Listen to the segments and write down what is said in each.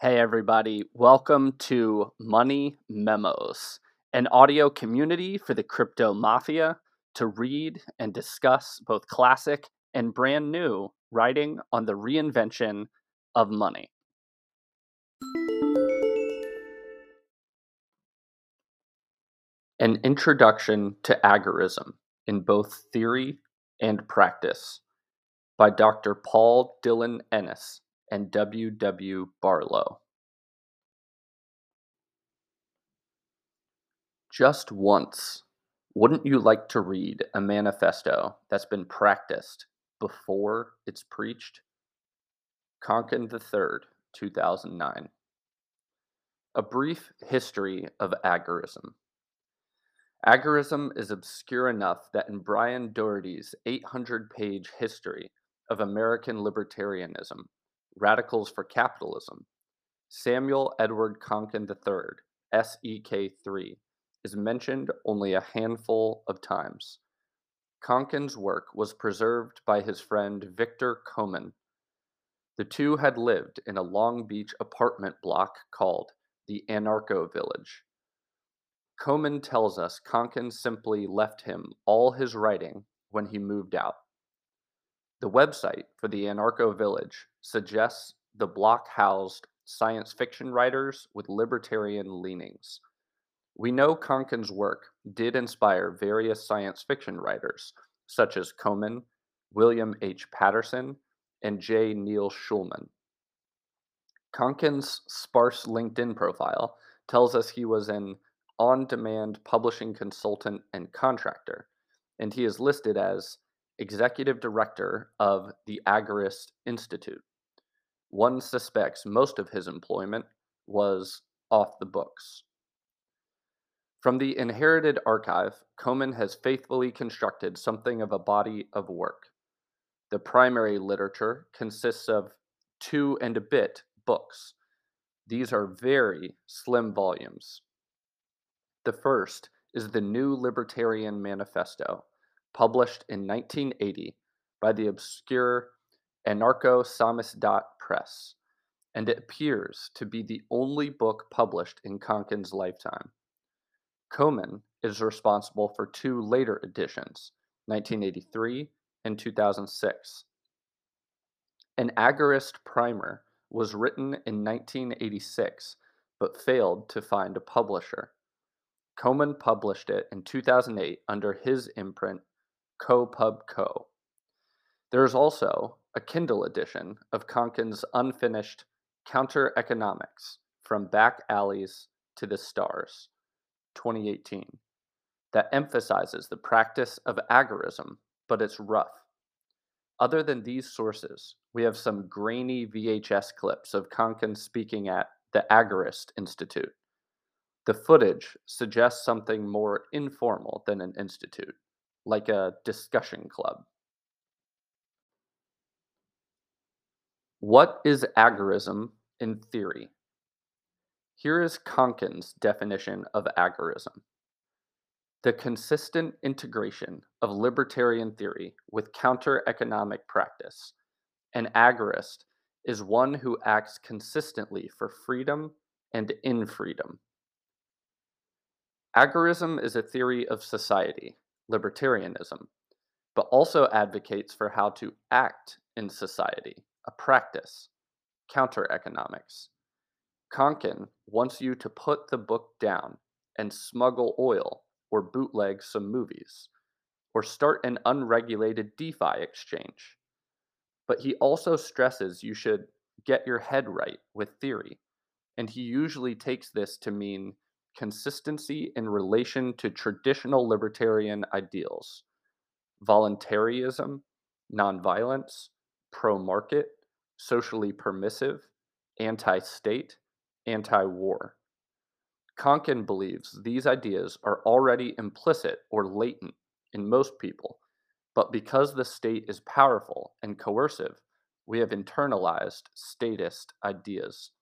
Hey, everybody. Welcome to Money Memos, an audio community for the crypto mafia to read and discuss both classic and brand new writing on the reinvention of money. An introduction to agorism in both theory and practice by Dr. Paul Dylan-Ennis and W. W. Barlow. Just once, wouldn't you like to read a manifesto that's been practiced before it's preached? Konkin III, 2009. A brief history of agorism. Agorism is obscure enough that in Brian Doherty's 800 page history of American libertarianism, Radicals for Capitalism, Samuel Edward Konkin III, SEK3, is mentioned only a handful of times. Konkin's work was preserved by his friend Victor Koman. The two had lived in a Long Beach apartment block called the Anarcho Village. Koman tells us Konkin simply left him all his writing when he moved out. The website for the Anarcho Village suggests the block housed science fiction writers with libertarian leanings. We know Konkin's work did inspire various science fiction writers, such as Koman, William H. Patterson, and J. Neil Schulman. Konkin's sparse LinkedIn profile tells us he was an on demand publishing consultant and contractor, and he is listed as executive director of the Agorist Institute. One suspects most of his employment was off the books. From the inherited archive, Koman has faithfully constructed something of a body of work. The primary literature consists of two and a bit books. These are very slim volumes. The first is the New Libertarian Manifesto, published in 1980 by the obscure Anarcho Samizdat Press, and it appears to be the only book published in Konkin's lifetime. Koman is responsible for two later editions, 1983 and 2006. An Agorist primer was written in 1986 but failed to find a publisher. Koman published it in 2008 under his imprint Co-Pub Co. There is also a Kindle edition of Konkin's unfinished Counter Economics From Back Alleys to the Stars, 2018, that emphasizes the practice of agorism, but it's rough. Other than these sources, we have some grainy VHS clips of Konkin speaking at the Agorist Institute. The footage suggests something more informal than an institute like a discussion club. What is agorism in theory? Here is Konkin's definition of agorism the consistent integration of libertarian theory with counter economic practice. An agorist is one who acts consistently for freedom and in freedom. Agorism is a theory of society libertarianism, but also advocates for how to act in society, a practice, counter economics. Konkin wants you to put the book down and smuggle oil or bootleg some movies, or start an unregulated DeFi exchange. But he also stresses you should get your head right with theory, and he usually takes this to mean consistency in relation to traditional libertarian ideals voluntarism, nonviolence, pro market, socially permissive, anti state, anti war. Konkin believes these ideas are already implicit or latent in most people, but because the state is powerful and coercive, we have internalized statist ideas.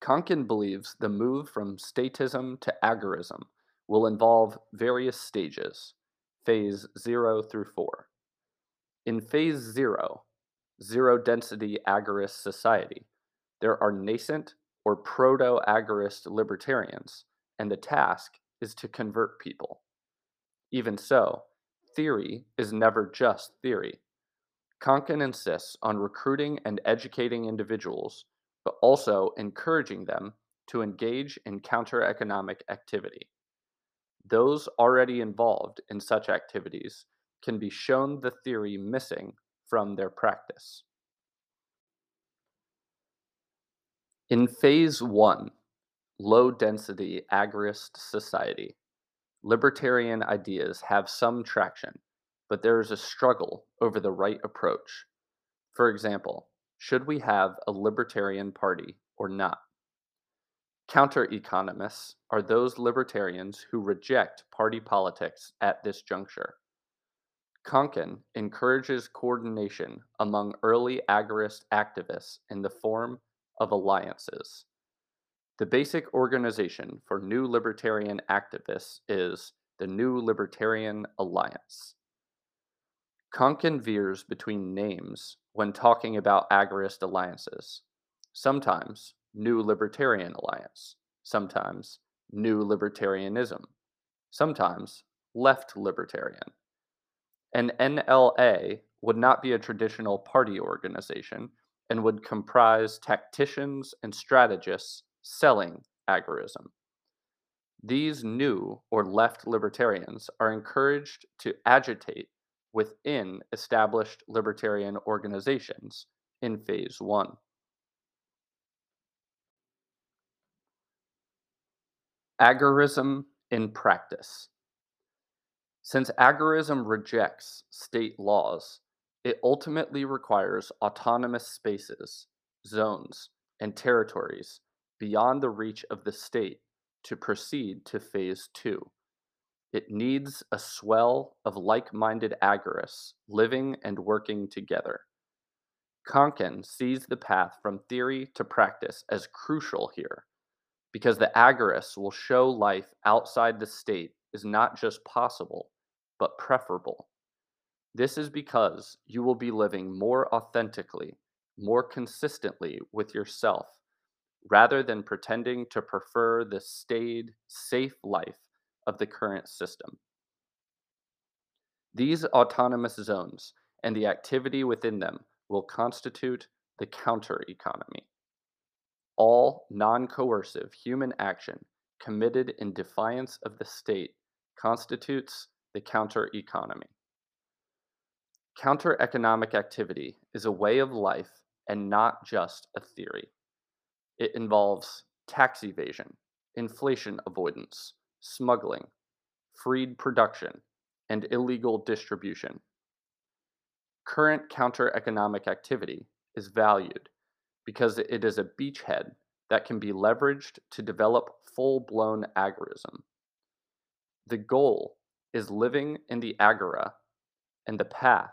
Konkin believes the move from statism to agorism will involve various stages, phase 0 through 4. In phase zero, zero density agorist society, there are nascent or proto agorist libertarians, and the task is to convert people. Even so, theory is never just theory. Konkin insists on recruiting and educating individuals, but also encouraging them to engage in counter economic activity. Those already involved in such activities can be shown the theory missing from their practice. In phase one, low density agorist society, libertarian ideas have some traction, but there is a struggle over the right approach. For example, should we have a libertarian party or not? Counter economists are those libertarians who reject party politics at this juncture. Konkin encourages coordination among early agorist activists in the form of alliances. The basic organization for new libertarian activists is the New Libertarian Alliance. Konkin veers between names when talking about agorist alliances. Sometimes New Libertarian Alliance, sometimes New Libertarianism, sometimes Left Libertarian. An NLA would not be a traditional party organization and would comprise tacticians and strategists selling agorism. These new or left libertarians are encouraged to agitate within established libertarian organizations in phase one. Agorism in practice. Since agorism rejects state laws, it ultimately requires autonomous spaces, zones, and territories beyond the reach of the state to proceed to phase two. It needs a swell of like minded agorists living and working together. Konkin sees the path from theory to practice as crucial here because the agorists will show life outside the state is not just possible, but preferable. This is because you will be living more authentically, more consistently with yourself, rather than pretending to prefer the staid, safe life of the current system. These autonomous zones and the activity within them will constitute the counter economy all non coercive human action committed in defiance of the state constitutes the counter economy. Counter economic activity is a way of life and not just a theory. It involves tax evasion, inflation avoidance, smuggling, freed production, and illegal distribution. Current counter economic activity is valued because it is a beachhead that can be leveraged to develop full blown agorism. The goal is living in the agora, and the path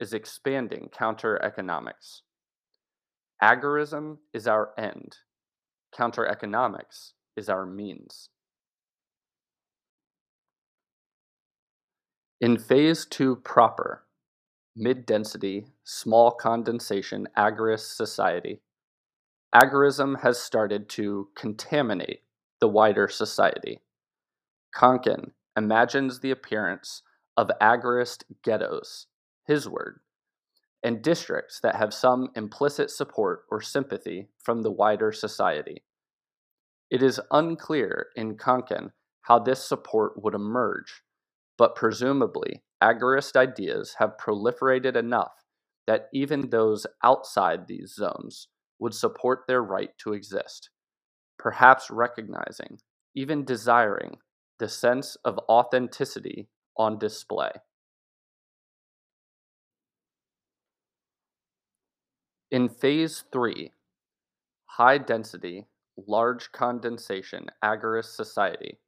is expanding counter economics. Agorism is our end, counter economics is our means. In phase two proper, mid density, small condensation agorist society, agorism has started to contaminate the wider society. Konkin imagines the appearance of agorist ghettos, his word, and districts that have some implicit support or sympathy from the wider society. It is unclear in Konkin how this support would emerge, but presumably agorist ideas have proliferated enough that even those outside these zones would support their right to exist, perhaps recognizing, even desiring, the sense of authenticity on display. In phase three, high density, large condensation agorist society,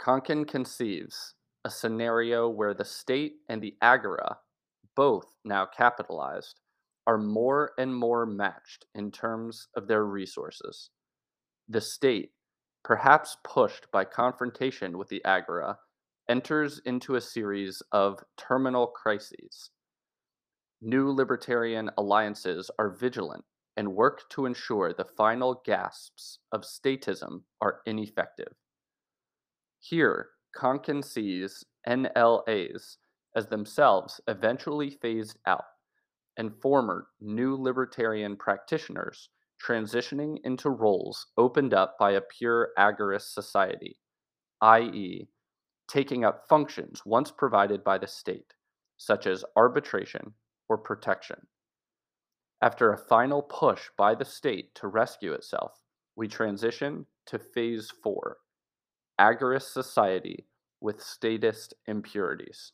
Konkin conceives a scenario where the state and the agora, both now capitalized, are more and more matched in terms of their resources. The state, perhaps pushed by confrontation with the agora, enters into a series of terminal crises. New libertarian alliances are vigilant and work to ensure the final gasps of statism are ineffective. Here, Konkin sees NLAs as themselves eventually phased out, and former new libertarian practitioners transitioning into roles opened up by a pure agorist society, i.e., taking up functions once provided by the state, such as arbitration or protection. After a final push by the state to rescue itself, we transition to phase four agorist society with statist impurities.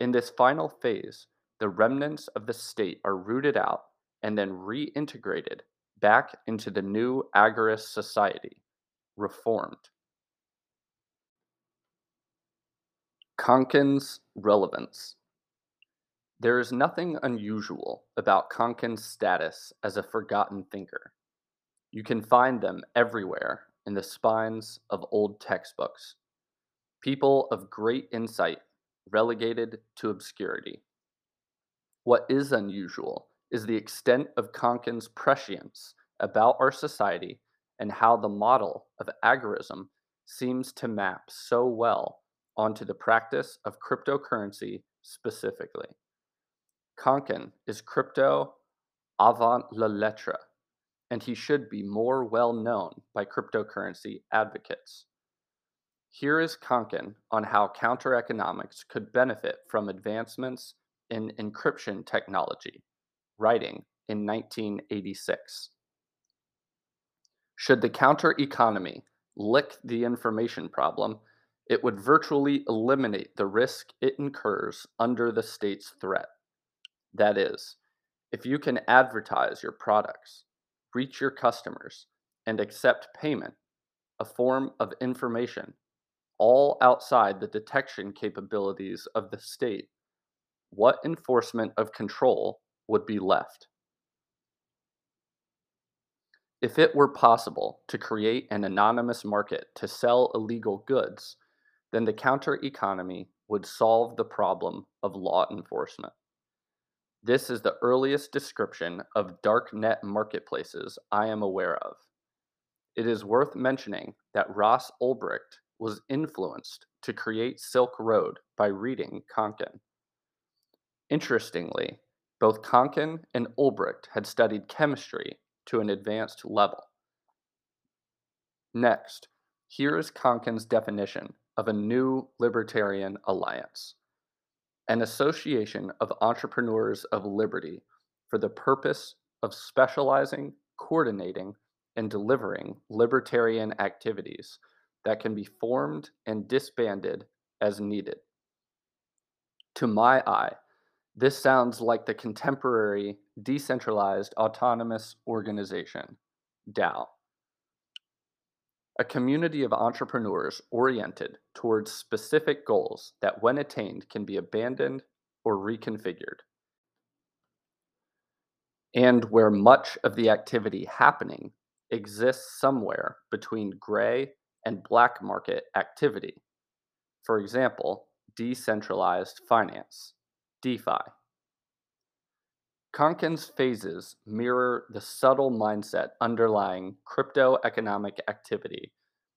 In this final phase, the remnants of the state are rooted out and then reintegrated back into the new agorist society, reformed. Konkin's relevance. There is nothing unusual about Konkin's status as a forgotten thinker. You can find them everywhere in the spines of old textbooks. People of great insight relegated to obscurity. What is unusual is the extent of Konkin's prescience about our society and how the model of agorism seems to map so well onto the practice of cryptocurrency specifically. Konkin is crypto avant la lettre, and he should be more well known by cryptocurrency advocates. Here is Konkin on how counter economics could benefit from advancements in encryption technology, writing in 1986. Should the counter economy lick the information problem, it would virtually eliminate the risk it incurs under the state's threat. That is, if you can advertise your products, reach your customers, and accept payment, a form of information, all outside the detection capabilities of the state, what enforcement of control would be left? If it were possible to create an anonymous market to sell illegal goods, then the counter economy would solve the problem of law enforcement. This is the earliest description of darknet marketplaces I am aware of. It is worth mentioning that Ross Ulbricht was influenced to create Silk Road by reading Konkin. Interestingly, both Konkin and Ulbricht had studied chemistry to an advanced level. Next, here is Konkin's definition of a new libertarian alliance an association of entrepreneurs of liberty for the purpose of specializing, coordinating, and delivering libertarian activities that can be formed and disbanded as needed. To my eye, this sounds like the contemporary decentralized autonomous organization, DAO a community of entrepreneurs oriented towards specific goals that, when attained, can be abandoned or reconfigured. And where much of the activity happening exists somewhere between gray and black market activity. For example, decentralized finance, DeFi. Konkin's phases mirror the subtle mindset underlying crypto economic activity,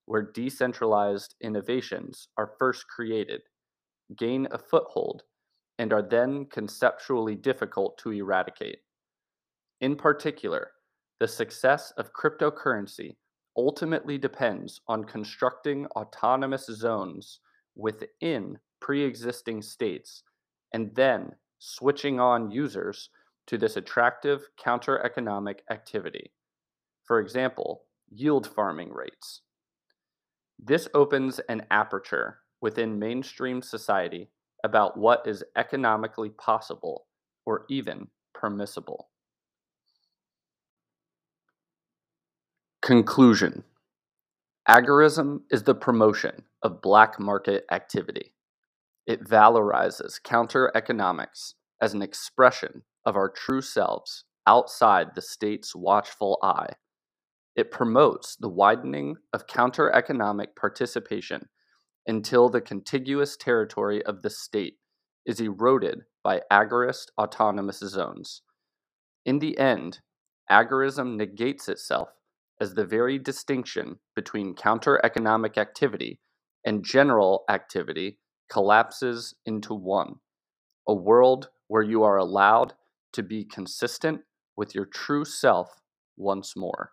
where decentralized innovations are first created, gain a foothold, and are then conceptually difficult to eradicate. In particular, the success of cryptocurrency ultimately depends on constructing autonomous zones within pre existing states and then switching on users to this attractive counter economic activity. For example, yield farming rates. This opens an aperture within mainstream society about what is economically possible or even permissible. Conclusion Agorism is the promotion of black market activity. It valorizes counter economics as an expression of our true selves outside the state's watchful eye. It promotes the widening of counter economic participation until the contiguous territory of the state is eroded by agorist autonomous zones. In the end, agorism negates itself as the very distinction between counter economic activity and general activity collapses into one a world where you are allowed to be consistent with your true self once more.